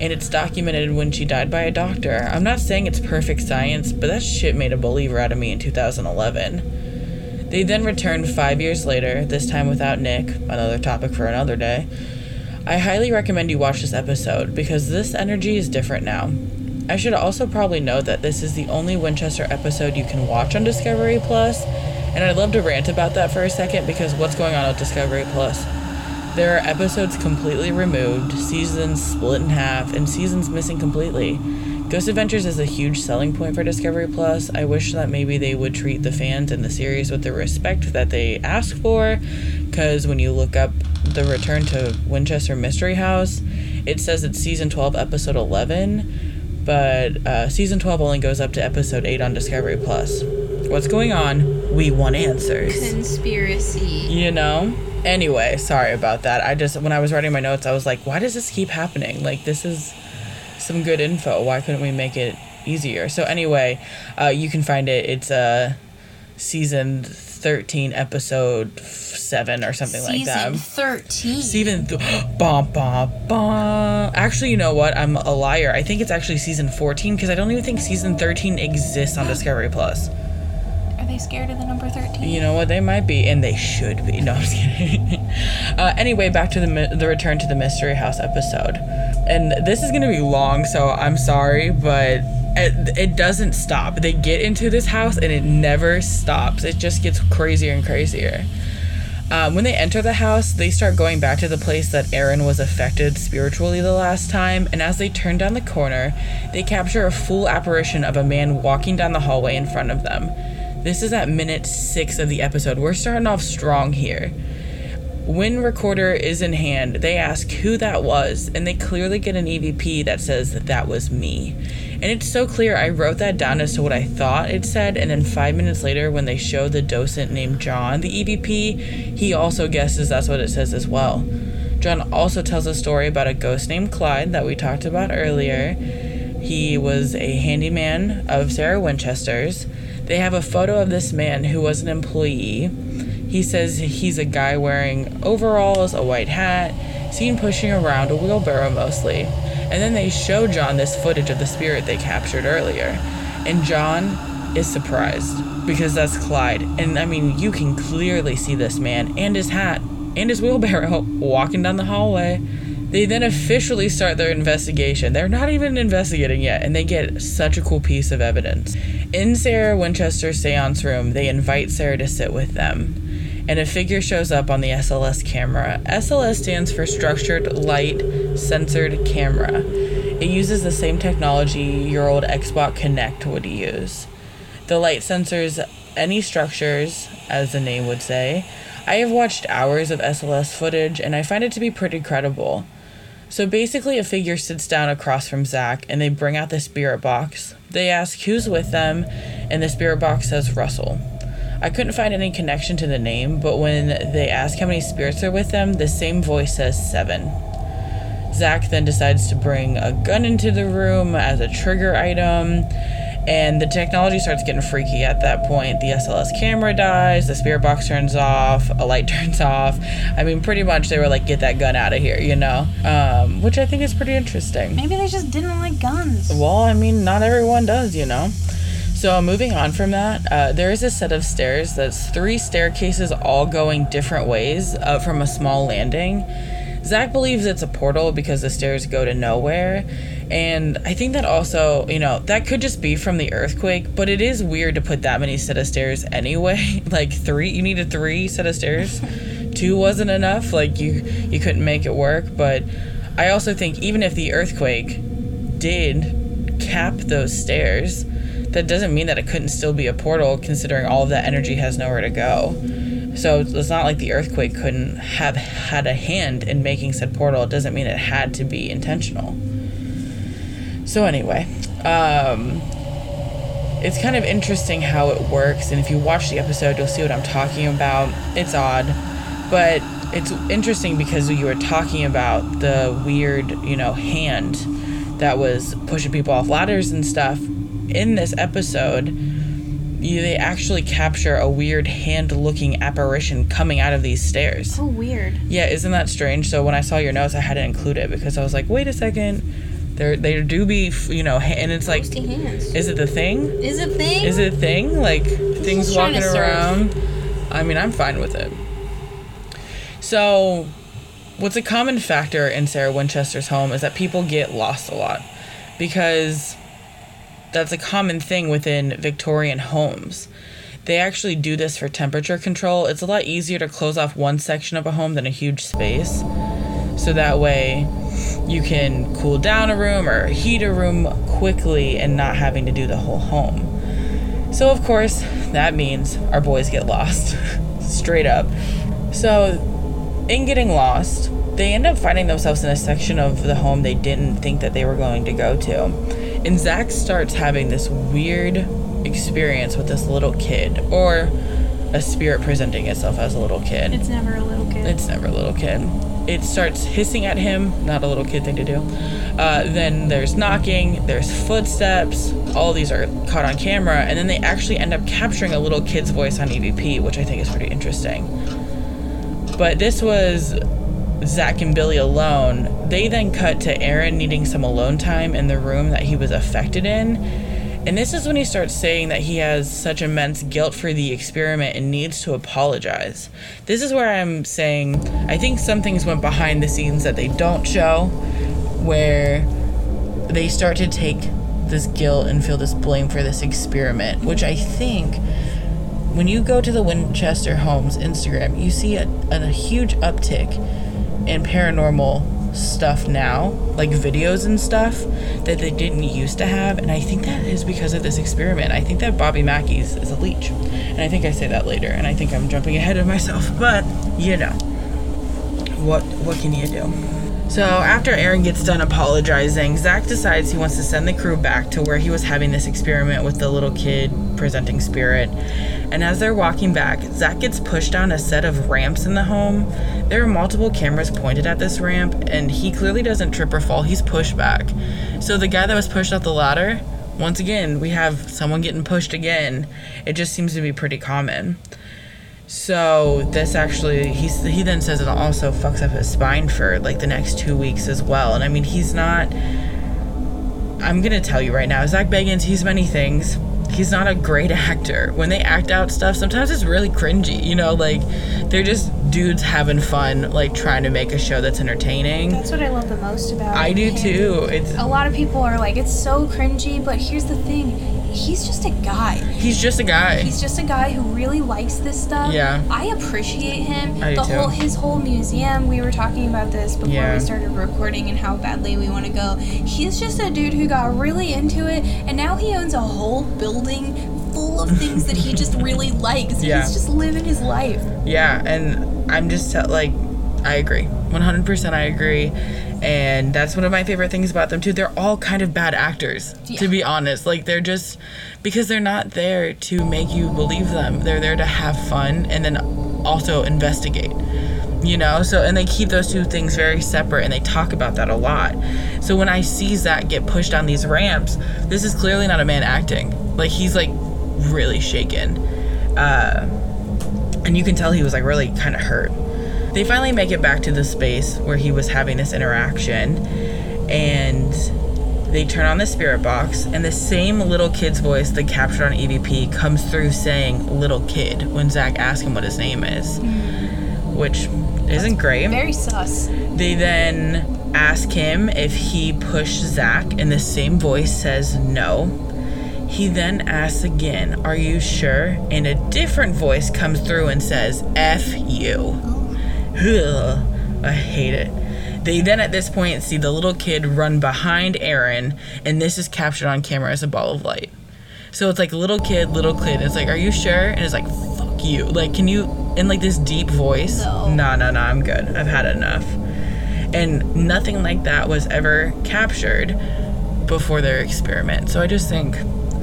And it's documented when she died by a doctor. I'm not saying it's perfect science, but that shit made a believer out of me in 2011. They then returned five years later, this time without Nick, another topic for another day. I highly recommend you watch this episode because this energy is different now. I should also probably note that this is the only Winchester episode you can watch on Discovery Plus, and I'd love to rant about that for a second because what's going on with Discovery Plus? There are episodes completely removed, seasons split in half, and seasons missing completely. Ghost Adventures is a huge selling point for Discovery Plus. I wish that maybe they would treat the fans and the series with the respect that they ask for, because when you look up the return to Winchester Mystery House, it says it's season 12, episode 11, but uh, season 12 only goes up to episode 8 on Discovery Plus. What's going on? We want answers. Conspiracy. You know? Anyway, sorry about that. I just, when I was writing my notes, I was like, why does this keep happening? Like, this is some good info. Why couldn't we make it easier? So, anyway, uh, you can find it. It's uh, season 13, episode 7 or something like that. Season 13. Season th- bum, bum, bum. Actually, you know what? I'm a liar. I think it's actually season 14 because I don't even think season 13 exists on Discovery Plus. Are they scared of the number 13? You know what? They might be, and they should be. No, I'm just kidding. uh, anyway, back to the the return to the mystery house episode, and this is gonna be long, so I'm sorry, but it, it doesn't stop. They get into this house, and it never stops. It just gets crazier and crazier. Um, when they enter the house, they start going back to the place that Aaron was affected spiritually the last time, and as they turn down the corner, they capture a full apparition of a man walking down the hallway in front of them. This is at minute six of the episode. We're starting off strong here. When recorder is in hand, they ask who that was, and they clearly get an EVP that says that that was me. And it's so clear, I wrote that down as to what I thought it said, and then five minutes later, when they show the docent named John the EVP, he also guesses that's what it says as well. John also tells a story about a ghost named Clyde that we talked about earlier. He was a handyman of Sarah Winchester's. They have a photo of this man who was an employee. He says he's a guy wearing overalls, a white hat, seen pushing around a wheelbarrow mostly. And then they show John this footage of the spirit they captured earlier. And John is surprised because that's Clyde. And I mean, you can clearly see this man and his hat and his wheelbarrow walking down the hallway. They then officially start their investigation. They're not even investigating yet, and they get such a cool piece of evidence. In Sarah Winchester's seance room, they invite Sarah to sit with them, and a figure shows up on the SLS camera. SLS stands for Structured Light Sensored Camera. It uses the same technology your old Xbox Kinect would use. The light sensors any structures, as the name would say. I have watched hours of SLS footage, and I find it to be pretty credible. So basically, a figure sits down across from Zach, and they bring out the spirit box. They ask who's with them, and the spirit box says Russell. I couldn't find any connection to the name, but when they ask how many spirits are with them, the same voice says seven. Zach then decides to bring a gun into the room as a trigger item, and the technology starts getting freaky at that point. The SLS camera dies, the spirit box turns off, a light turns off. I mean, pretty much they were like, get that gun out of here, you know? Um, which I think is pretty interesting. Maybe they just didn't like guns. Well, I mean, not everyone does, you know? So, moving on from that, uh, there is a set of stairs that's three staircases all going different ways uh, from a small landing. Zach believes it's a portal because the stairs go to nowhere. And I think that also, you know, that could just be from the earthquake, but it is weird to put that many set of stairs anyway. like three, you needed three set of stairs. Two wasn't enough. Like you, you couldn't make it work. But I also think even if the earthquake did cap those stairs, that doesn't mean that it couldn't still be a portal, considering all of that energy has nowhere to go. So it's not like the earthquake couldn't have had a hand in making said portal. It doesn't mean it had to be intentional. So anyway, um, it's kind of interesting how it works, and if you watch the episode, you'll see what I'm talking about. It's odd, but it's interesting because you were talking about the weird, you know, hand that was pushing people off ladders and stuff. In this episode, you, they actually capture a weird hand-looking apparition coming out of these stairs. Oh, weird. Yeah, isn't that strange? So when I saw your notes, I had to include it because I was like, wait a second, there they do be, you know, and it's like, is it the thing? Is it thing? Is it a thing? Like things walking around? I mean, I'm fine with it. So, what's a common factor in Sarah Winchester's home is that people get lost a lot because that's a common thing within Victorian homes. They actually do this for temperature control. It's a lot easier to close off one section of a home than a huge space. So that way you can cool down a room or heat a room quickly and not having to do the whole home. So, of course, that means our boys get lost. Straight up. So, in getting lost, they end up finding themselves in a section of the home they didn't think that they were going to go to. And Zach starts having this weird experience with this little kid, or a spirit presenting itself as a little kid. It's never a little kid. It's never a little kid. It starts hissing at him, not a little kid thing to do. Uh, then there's knocking, there's footsteps. All these are caught on camera, and then they actually end up capturing a little kid's voice on EVP, which I think is pretty interesting. But this was Zach and Billy alone. They then cut to Aaron needing some alone time in the room that he was affected in. And this is when he starts saying that he has such immense guilt for the experiment and needs to apologize. This is where I'm saying I think some things went behind the scenes that they don't show, where they start to take this guilt and feel this blame for this experiment, which I think when you go to the Winchester Homes Instagram, you see a, a huge uptick in paranormal stuff now, like videos and stuff that they didn't used to have. And I think that is because of this experiment. I think that Bobby Mackey's is a leech. And I think I say that later, and I think I'm jumping ahead of myself. But, you know, what what can you do? So after Aaron gets done apologizing, Zach decides he wants to send the crew back to where he was having this experiment with the little kid presenting spirit. And as they're walking back, Zach gets pushed down a set of ramps in the home. There are multiple cameras pointed at this ramp, and he clearly doesn't trip or fall. He's pushed back. So the guy that was pushed off the ladder, once again, we have someone getting pushed again. It just seems to be pretty common. So this actually, he's he then says it also fucks up his spine for like the next two weeks as well. And I mean, he's not. I'm gonna tell you right now, Zach Bagans, he's many things. He's not a great actor. When they act out stuff, sometimes it's really cringy. You know, like they're just dudes having fun, like trying to make a show that's entertaining. That's what I love the most about I do him. too. It's A lot of people are like, it's so cringy, but here's the thing. He's just a guy. he's just a guy. He's just a guy who really likes this stuff. Yeah. I appreciate him. I do the too. whole his whole museum. We were talking about this before Yeah. we started recording and how badly we want to go. He's just a dude who got really into it and now he owns a whole building full of things that he just really likes. Yeah. He's just living his life. Yeah, and I'm just like, I agree. 100% I agree. And that's one of my favorite things about them, too. They're all kind of bad actors, to be honest. Like, they're just, because they're not there to make you believe them. They're there to have fun and then also investigate. You know, so and they keep those two things very separate and they talk about that a lot. So when I see Zach get pushed down these ramps, this is clearly not a man acting. Like he's like really shaken. Uh and you can tell he was like really kind of hurt. They finally make it back to the space where he was having this interaction, and they turn on the spirit box, and the same little kid's voice that captured on EVP comes through saying "little kid" when Zach asks him what his name is, which isn't great. Very sus. They then ask him if he pushed Zach, and the same voice says no. He then asks again, Are you sure? And a different voice comes through and says, F you. Ugh, I hate it. They then at this point see the little kid run behind Aaron, and this is captured on camera as a ball of light. So it's like little kid, little kid. It's like, Are you sure? And it's like, Fuck you. Like, can you, in like this deep voice? No. No, no, no, I'm good. I've had enough. And nothing like that was ever captured before their experiment. So I just think,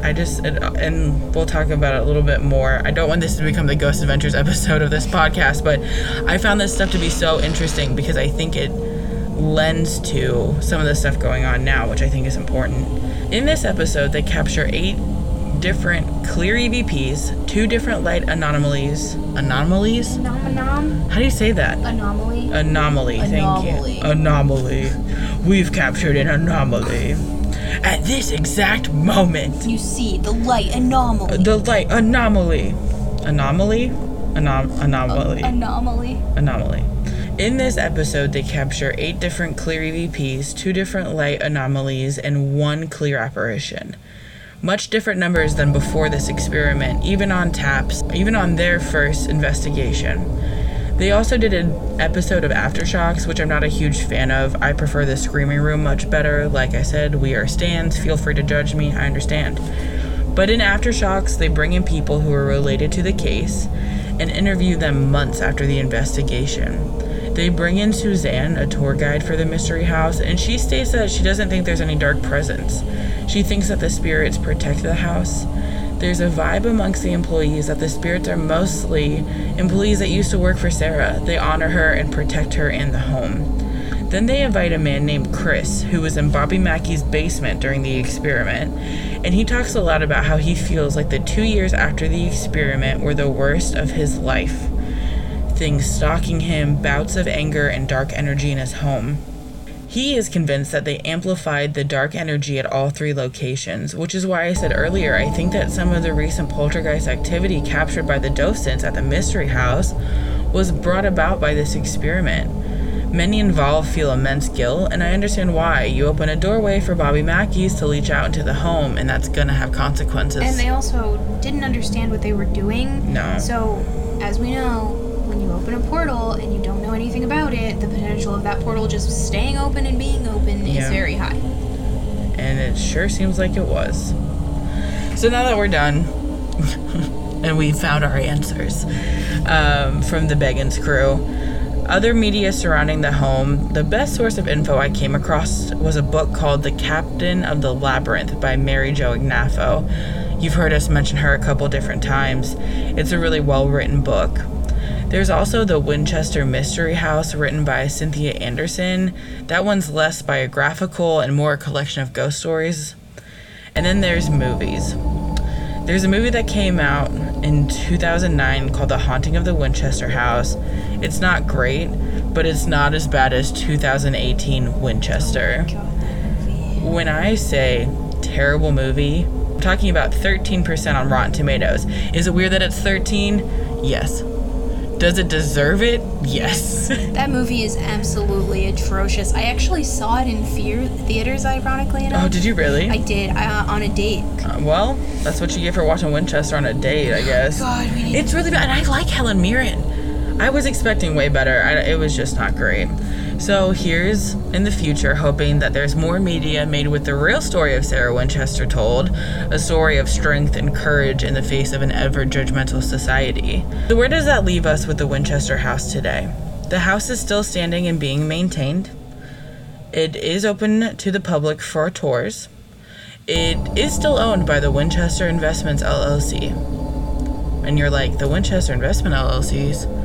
I just, and- and we'll talk about it a little bit more. I don't want this to become the Ghost Adventures episode of this podcast, but I found this stuff to be so interesting because I think it lends to some of the stuff going on now, which I think is important. In this episode, they capture eight different clear EVPs, two different light anomalies. Anomalies? Nom nom. How do you say that? Anomaly. Anomaly, Anomaly. thank you. Anomaly. We've captured an anomaly. At this exact moment, You see the light anomaly. the light anomaly. Anomaly? Anom- anomaly. Uh, anomaly. anomaly. In this episode, they capture eight different clear EVPs, two different light anomalies, and one clear apparition. Much different numbers than before this experiment, even on TAPS, even on their first investigation. They also did an episode of Aftershocks, which I'm not a huge fan of. I prefer the Screaming Room much better. Like I said, we are stands. Feel free to judge me, I understand. But in Aftershocks, they bring in people who are related to the case and interview them months after the investigation. They bring in Suzanne, a tour guide for the mystery house, and she states that she doesn't think there's any dark presence. She thinks that the spirits protect the house. There's a vibe amongst the employees that the spirits are mostly employees that used to work for Sarah. They honor her and protect her and the home. Then they invite a man named Chris, who was in Bobby Mackey's basement during the experiment, and he talks a lot about how he feels like the two years after the experiment were the worst of his life. Things stalking him, bouts of anger, and dark energy in his home. He is convinced that they amplified the dark energy at all three locations, which is why I said earlier I think that some of the recent poltergeist activity captured by the docents at the Mystery House was brought about by this experiment. Many involved feel immense guilt, and I understand why. You open a doorway for Bobby Mackey's to leach out into the home, and that's gonna have consequences. And they also didn't understand what they were doing. No. So, as we know, when you open a portal and you don't know anything about it, the potential of that portal just staying open and being open is very high. and it sure seems like it was. So now that we're done, and we found our answers um, from the Bagans crew, other media surrounding the home, the best source of info I came across was a book called The Captive of the Labyrinth by Mary Jo Ignoffo. You've heard us mention her a couple different times. It's a really well written book. There's also the Winchester Mystery House, written by Cynthia Anderson. That one's less biographical and more a collection of ghost stories. And then there's movies. There's a movie that came out in 2009 called The Haunting of the Winchester House. It's not great, but it's not as bad as 2018 Winchester. When I say terrible movie, I'm talking about 13% on Rotten Tomatoes. Is it weird that it's 13? Yes. Does it deserve it? Yes. That movie is absolutely atrocious. I actually saw it in fear theaters, ironically enough. oh, did you really? I did uh, on a date. Uh, well, that's what you get for watching Winchester on a date, I guess. God, we need It's really bad, and I like Helen Mirren. I was expecting way better. I, it was just not great. So here's in the future, hoping that there's more media made with the real story of Sarah Winchester told, a story of strength and courage in the face of an ever judgmental society. So where does that leave us with the Winchester house today? The house is still standing and being maintained. It is open to the public for tours. It is still owned by the Winchester Investments LLC. And you're like, the Winchester Investment LLCs?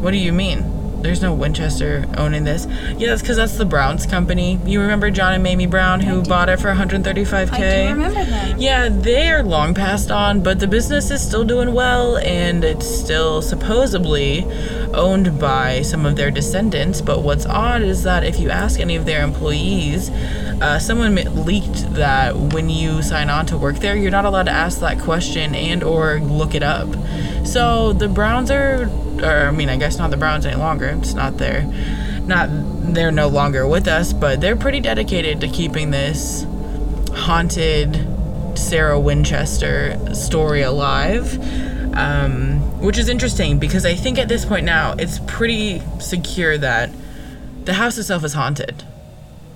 What do you mean? There's no Winchester owning this. Yeah, that's because that's the Browns company. You remember John and Mamie Brown who bought it for 135k? I do remember them. Yeah, they are long passed on, but the business is still doing well and it's still supposedly owned by some of their descendants. But what's odd is that if you ask any of their employees, uh, someone leaked that when you sign on to work there, you're not allowed to ask that question and or look it up. So the Browns are, or I mean, I guess not the Browns any longer. It's not their, not they're no longer with us, but they're pretty dedicated to keeping this haunted Sarah Winchester story alive. Um, which is interesting because I think at this point now it's pretty secure that the house itself is haunted.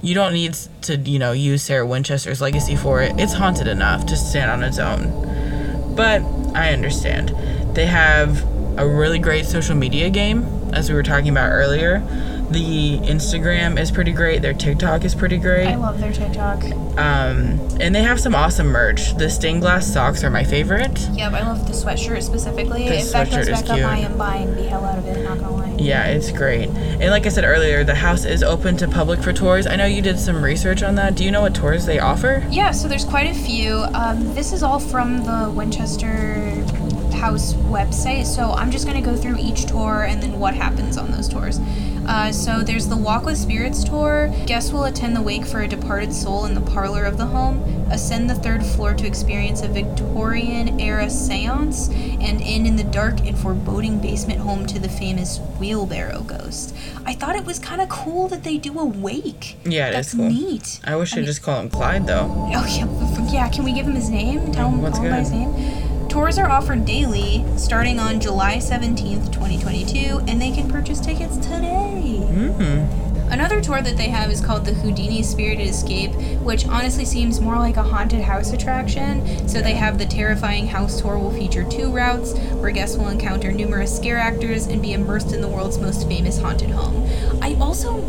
You don't need to, you know, use Sarah Winchester's legacy for it. It's haunted enough to stand on its own. But I understand. They have a really great social media game, as we were talking about earlier. The Instagram is pretty great. Their TikTok is pretty great. I love their TikTok. Um, and they have some awesome merch. The stained glass socks are my favorite. Yep, I love the sweatshirt specifically. The if that sweatshirt goes is back up, cute. I am buying the hell out of it. Not gonna lie. Yeah, it's great. And like I said earlier, the house is open to public for tours. I know you did some research on that. Do you know what tours they offer? Yeah, so there's quite a few. Um, this is all from the Winchester House website, so I'm just going to go through each tour and then what happens on those tours. Uh, so there's the Walk with Spirits tour. Guests will attend the wake for a departed soul in the parlor of the home, ascend the third floor to experience a Victorian era seance, and end in the dark and foreboding basement home to the famous wheelbarrow ghost. I thought it was kind of cool that they do a wake. Yeah, it That's is cool. neat. I wish I I would mean- just call him Clyde though. Oh yeah, yeah. Can we give him his name? Tell him, What's call him by his name. Tours are offered daily, starting on July seventeenth, twenty twenty-two, and they can purchase tickets today. Mm. Another tour that they have is called the Houdini Spirited Escape, which honestly seems more like a haunted house attraction. So they have the terrifying house tour will feature two routes where guests will encounter numerous scare actors and be immersed in the world's most famous haunted home. I also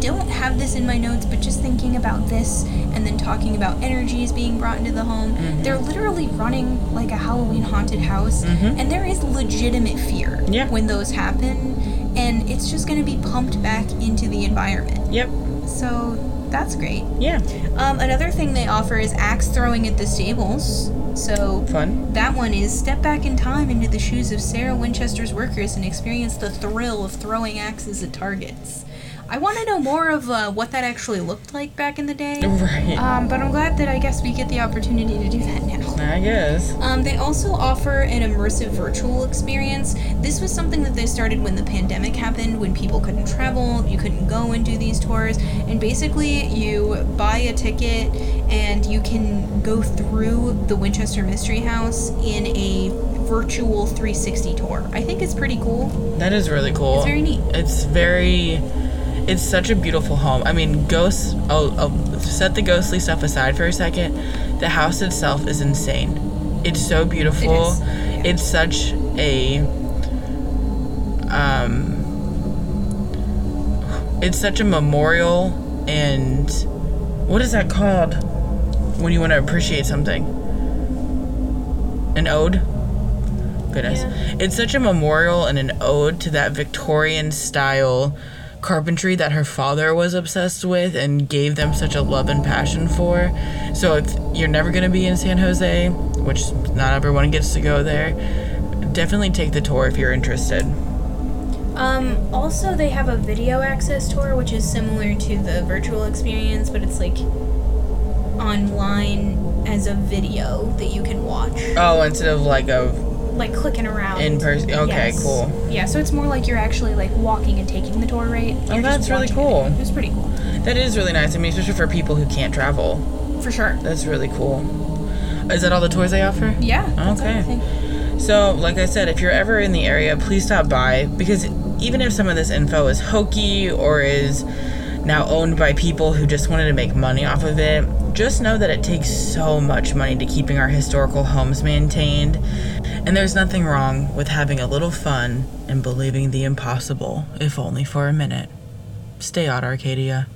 don't have this in my notes, but just thinking about this and then talking about energies being brought into the home, mm-hmm. they're literally running like a Halloween haunted house, mm-hmm. and there is legitimate fear Yeah. when those happen, and it's just going to be pumped back into the environment. Yep. So that's great. Yeah. Um, another thing they offer is axe throwing at the stables. So Fun. that one is step back in time into the shoes of Sarah Winchester's workers and experience the thrill of throwing axes at targets. I want to know more of uh, what that actually looked like back in the day. Right. Um, but I'm glad that I guess we get the opportunity to do that now. I guess. Um, they also offer an immersive virtual experience. This was something that they started when the pandemic happened, when people couldn't travel, you couldn't go and do these tours. And basically, you buy a ticket and you can go through the Winchester Mystery House in a virtual 360 tour. I think it's pretty cool. That is really cool. It's very neat. It's very. It's such a beautiful home. I mean, ghosts. I'll, I'll set the ghostly stuff aside for a second. The house itself is insane. It's so beautiful. It is, yeah. It's such a. Um. It's such a memorial and. What is that called? When you want to appreciate something? An ode? Goodness. Yeah. It's such a memorial and an ode to that Victorian style carpentry that her father was obsessed with and gave them such a love and passion for. So if you're never going to be in San Jose, which not everyone gets to go there, definitely take the tour if you're interested. Um, also, they have a video access tour, which is similar to the virtual experience, but it's like online as a video that you can watch. Oh, instead of like a like clicking around In person- okay, Yes. cool. Yeah, so it's more like you're actually like walking and taking the tour, right? Oh, You're just that's really cool. It. It was pretty cool, that is really nice. I mean, especially for people who can't travel. for sure. That's really cool. Is that all the tours they offer? Yeah. Okay. So, like I said, if you're ever in the area, please stop by because even if some of this info is hokey or is now owned by people who just wanted to make money off of it, just know that it takes so much money to keeping our historical homes maintained. And there's nothing wrong with having a little fun and believing the impossible, if only for a minute. Stay out, Arcadia.